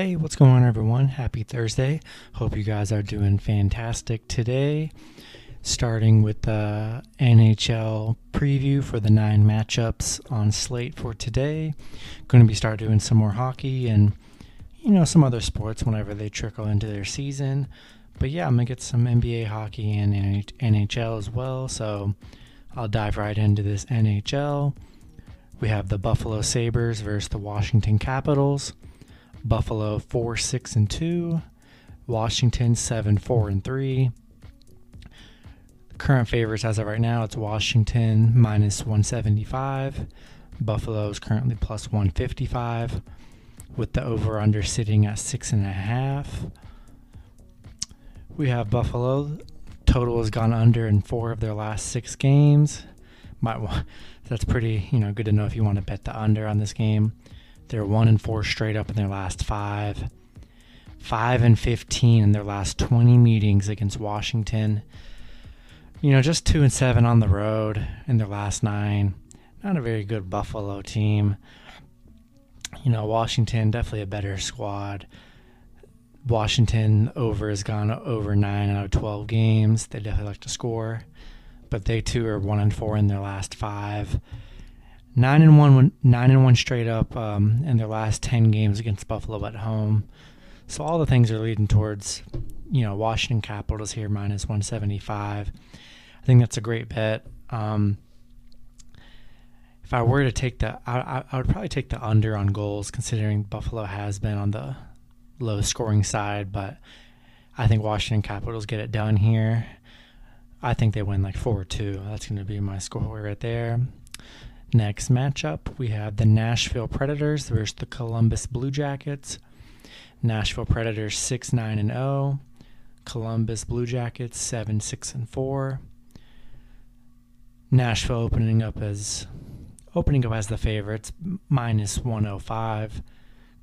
Hey, what's going on, everyone? Happy Thursday. Hope you guys are doing fantastic today. Starting with the NHL preview for the nine matchups on slate for today. Going to be start doing some more hockey and you know some other sports whenever they trickle into their season. But yeah, I'm gonna get some NBA hockey and NHL as well. So I'll dive right into this NHL. We have the Buffalo Sabres versus the Washington Capitals. Buffalo 4 6 and 2, Washington 7 4 and 3. Current favorites as of right now, it's Washington minus 175. Buffalo is currently plus 155, with the over under sitting at six and a half. We have Buffalo. Total has gone under in four of their last six games. Might that's pretty you know good to know if you want to bet the under on this game. They're one and four straight up in their last five, five and fifteen in their last twenty meetings against Washington. You know, just two and seven on the road in their last nine. Not a very good Buffalo team. You know, Washington definitely a better squad. Washington over has gone over nine out of twelve games. They definitely like to score, but they too are one and four in their last five nine and one, nine and one straight up um, in their last ten games against Buffalo at home. So all the things are leading towards, you know, Washington Capitals here minus one seventy five. I think that's a great bet. Um, if I were to take the, I, I would probably take the under on goals, considering Buffalo has been on the low scoring side, but I think Washington Capitals get it done here. I think they win like 4 2. That's going to be my score right there. Next matchup, we have the Nashville Predators versus the Columbus Blue Jackets. Nashville Predators 6 9 and 0. Columbus Blue Jackets 7 6 and 4. Nashville opening up as opening up as the favorites minus 105.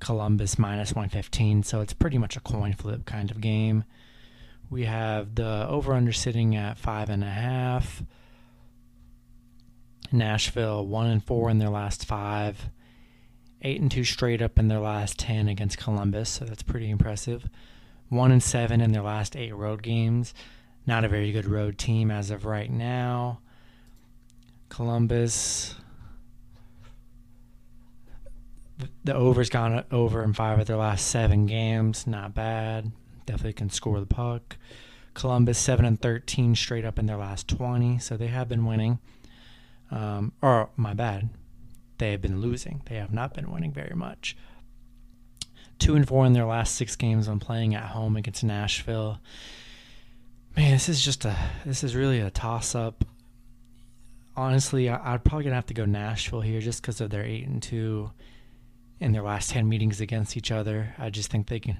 Columbus minus 115. So it's pretty much a coin flip kind of game. We have the over under sitting at five and a half. Nashville one and four in their last five, eight and two straight up in their last ten against Columbus, so that's pretty impressive. One and seven in their last eight road games. Not a very good road team as of right now. Columbus. The over's gone over in five of their last seven games. Not bad. Definitely can score the puck. Columbus seven and thirteen straight up in their last twenty, so they have been winning. Um, or my bad, they have been losing. They have not been winning very much. Two and four in their last six games when playing at home against Nashville. Man, this is just a this is really a toss up. Honestly, I, would probably gonna have to go Nashville here just because of their eight and two in their last ten meetings against each other. I just think they can,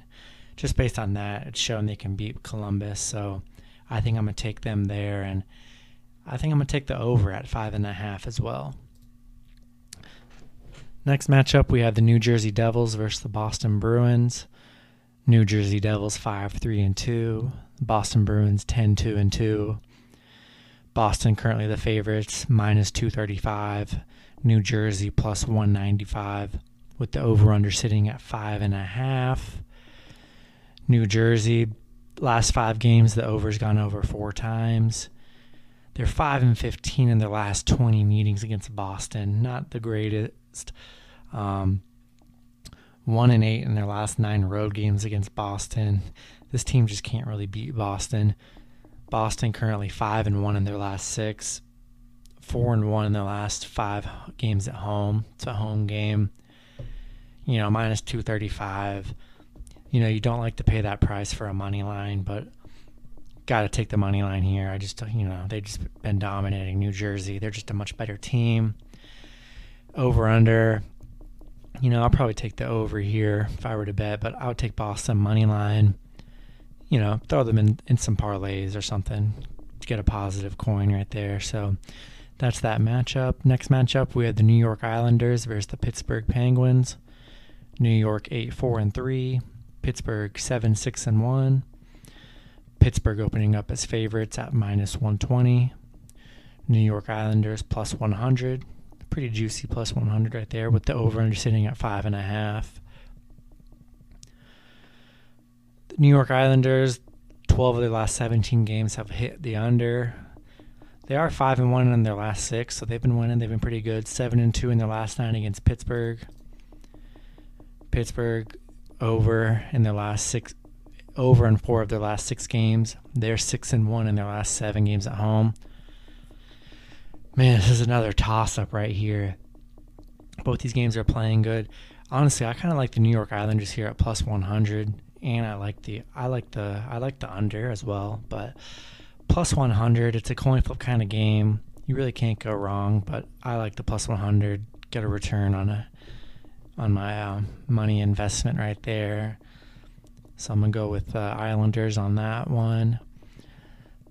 just based on that, it's shown they can beat Columbus. So I think I'm gonna take them there and I think I'm going to take the over at five and a half as well. Next matchup, we have the New Jersey Devils versus the Boston Bruins. New Jersey Devils 5 3 and 2. Boston Bruins 10 2 and 2. Boston currently the favorites, minus 235. New Jersey plus 195, with the over under sitting at 5.5. New Jersey, last five games, the over's gone over four times. They're 5 and 15 in their last 20 meetings against Boston. Not the greatest. Um, 1 and 8 in their last 9 road games against Boston. This team just can't really beat Boston. Boston currently 5 and 1 in their last 6. 4 and 1 in their last 5 games at home. It's a home game. You know, minus 235. You know, you don't like to pay that price for a money line, but got to take the money line here. I just, you know, they've just been dominating New Jersey. They're just a much better team. Over under, you know, I'll probably take the over here if I were to bet, but I would take Boston money line. You know, throw them in, in some parlays or something to get a positive coin right there. So that's that matchup. Next matchup, we have the New York Islanders versus the Pittsburgh Penguins. New York 8 4 and 3, Pittsburgh 7 6 and 1. Pittsburgh opening up as favorites at minus 120. New York Islanders plus 100. Pretty juicy plus 100 right there with the over under sitting at 5.5. New York Islanders, 12 of their last 17 games have hit the under. They are 5 and 1 in their last 6, so they've been winning. They've been pretty good. 7 and 2 in their last 9 against Pittsburgh. Pittsburgh over in their last 6 over in 4 of their last 6 games. They're 6 and 1 in their last 7 games at home. Man, this is another toss up right here. Both these games are playing good. Honestly, I kind of like the New York Islanders here at plus 100 and I like the I like the I like the under as well, but plus 100. It's a coin flip kind of game. You really can't go wrong. But I like the plus 100. Get a return on a on my um, money investment right there. So I'm gonna go with uh, Islanders on that one.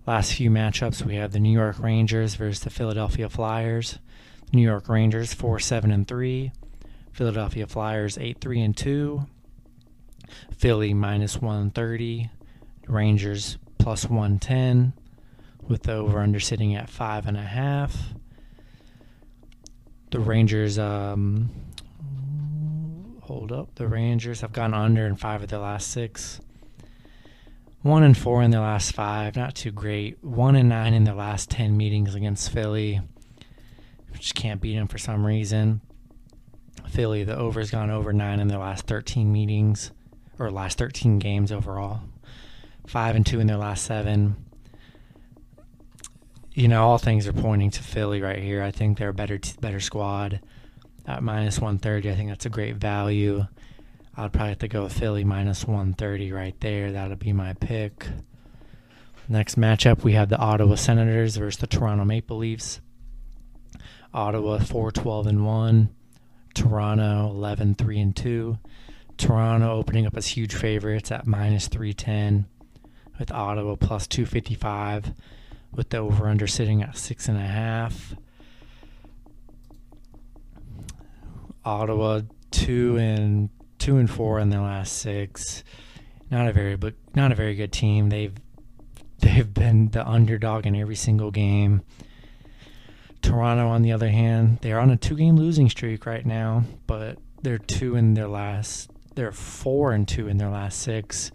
Last few matchups, we have the New York Rangers versus the Philadelphia Flyers. New York Rangers four seven and three. Philadelphia Flyers eight three and two. Philly minus 130. Rangers plus 110 with the over under sitting at five and a half. The Rangers, um, hold up. The Rangers have gone under in five of their last six. One and four in their last five, not too great. One and nine in their last ten meetings against Philly. Just can't beat them for some reason. Philly, the over's gone over nine in their last 13 meetings, or last 13 games overall. Five and two in their last seven you know, all things are pointing to Philly right here. I think they're a better better squad at minus 130. I think that's a great value. I'd probably have to go Philly minus 130 right there. That'll be my pick. Next matchup, we have the Ottawa Senators versus the Toronto Maple Leafs. Ottawa 4 12 and 1, Toronto 11 3 and 2. Toronto opening up as huge favorites at minus 310, with Ottawa plus 255, with the over under sitting at 6.5. Ottawa two and two and four in their last six. Not a very but not a very good team. They've they've been the underdog in every single game. Toronto, on the other hand, they're on a two-game losing streak right now, but they're two in their last. They're four and two in their last six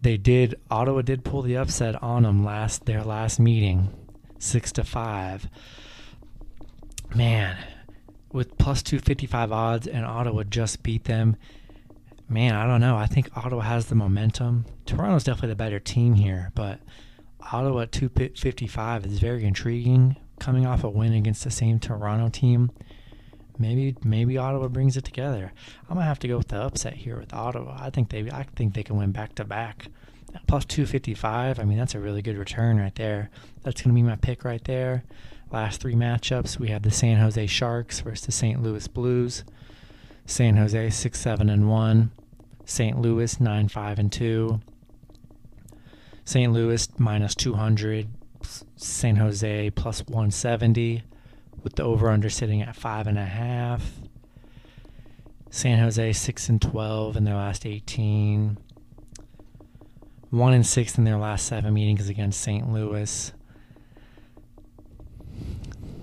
they did Ottawa did pull the upset on them last their last meeting, six to five. Man, with plus two fifty five odds and Ottawa just beat them. Man, I don't know. I think Ottawa has the momentum. Toronto's definitely the better team here, but Ottawa at two fifty five is very intriguing. Coming off a win against the same Toronto team, maybe maybe Ottawa brings it together. I'm gonna have to go with the upset here with Ottawa. I think they I think they can win back to back. Plus 255. I mean that's a really good return right there. That's gonna be my pick right there. Last three matchups we have the San Jose Sharks versus the St. Louis Blues. San Jose six seven and one. St. Louis nine five and two. St. Louis minus 200. San Jose plus 170 with the over under sitting at five and a half. San Jose six and twelve in their last eighteen. One and six in their last seven meetings against St. Louis.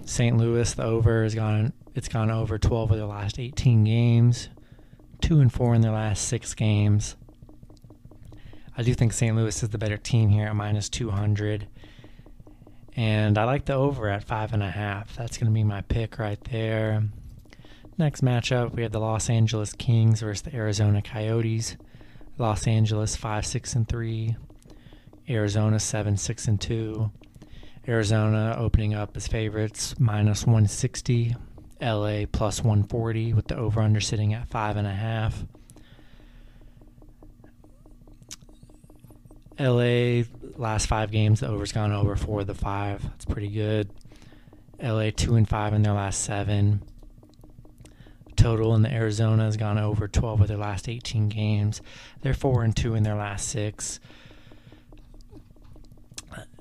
St. Louis, the over has gone it's gone over twelve of their last eighteen games. Two and four in their last six games. I do think St. Louis is the better team here at minus two hundred. And I like the over at five and a half. That's going to be my pick right there. Next matchup, we have the Los Angeles Kings versus the Arizona Coyotes. Los Angeles five six and three, Arizona seven six and two. Arizona opening up as favorites minus 160, LA plus 140 with the over under sitting at five and a half. LA last five games, the over's gone over four of the five. That's pretty good. LA two and five in their last seven. Total in the Arizona has gone over 12 of their last 18 games. They're four and two in their last six.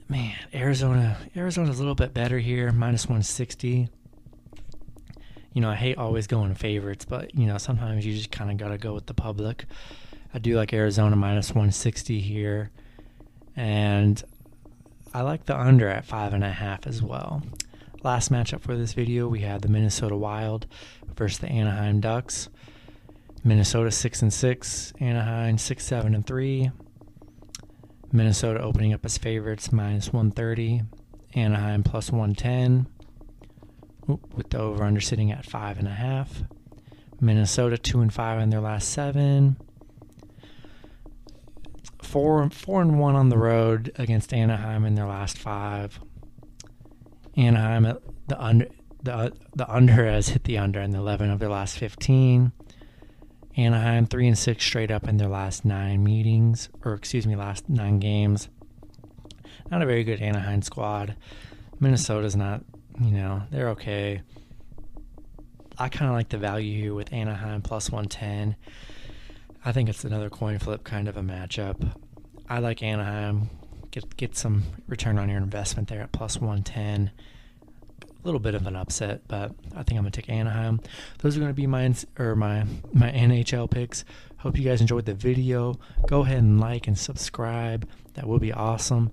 Man, Arizona, Arizona's a little bit better here, minus 160. You know, I hate always going favorites, but you know, sometimes you just kind of got to go with the public. I do like Arizona minus 160 here. And I like the under at five and a half as well. Last matchup for this video, we have the Minnesota Wild versus the Anaheim Ducks. Minnesota six and six, Anaheim six seven and three. Minnesota opening up as favorites minus one thirty, Anaheim plus one ten. With the over under sitting at five and a half. Minnesota two and five in their last seven. Four four and one on the road against Anaheim in their last five. Anaheim the under the the under has hit the under in the eleven of their last fifteen. Anaheim three and six straight up in their last nine meetings, or excuse me, last nine games. Not a very good Anaheim squad. Minnesota's not, you know, they're okay. I kind of like the value here with Anaheim plus 110. I think it's another coin flip kind of a matchup. I like Anaheim. Get get some return on your investment there at plus 110 A little bit of an upset, but I think I'm gonna take Anaheim. Those are gonna be my or my my NHL picks. Hope you guys enjoyed the video. Go ahead and like and subscribe. That would be awesome.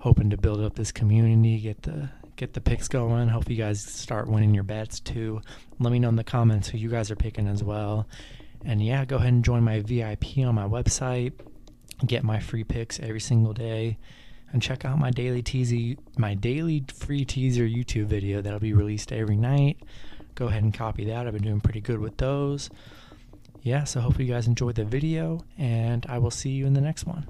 Hoping to build up this community, get the get the picks going. Hope you guys start winning your bets too. Let me know in the comments who you guys are picking as well. And yeah, go ahead and join my VIP on my website. Get my free picks every single day and check out my daily teaser, my daily free teaser YouTube video that'll be released every night. Go ahead and copy that. I've been doing pretty good with those. Yeah, so hopefully you guys enjoyed the video, and I will see you in the next one.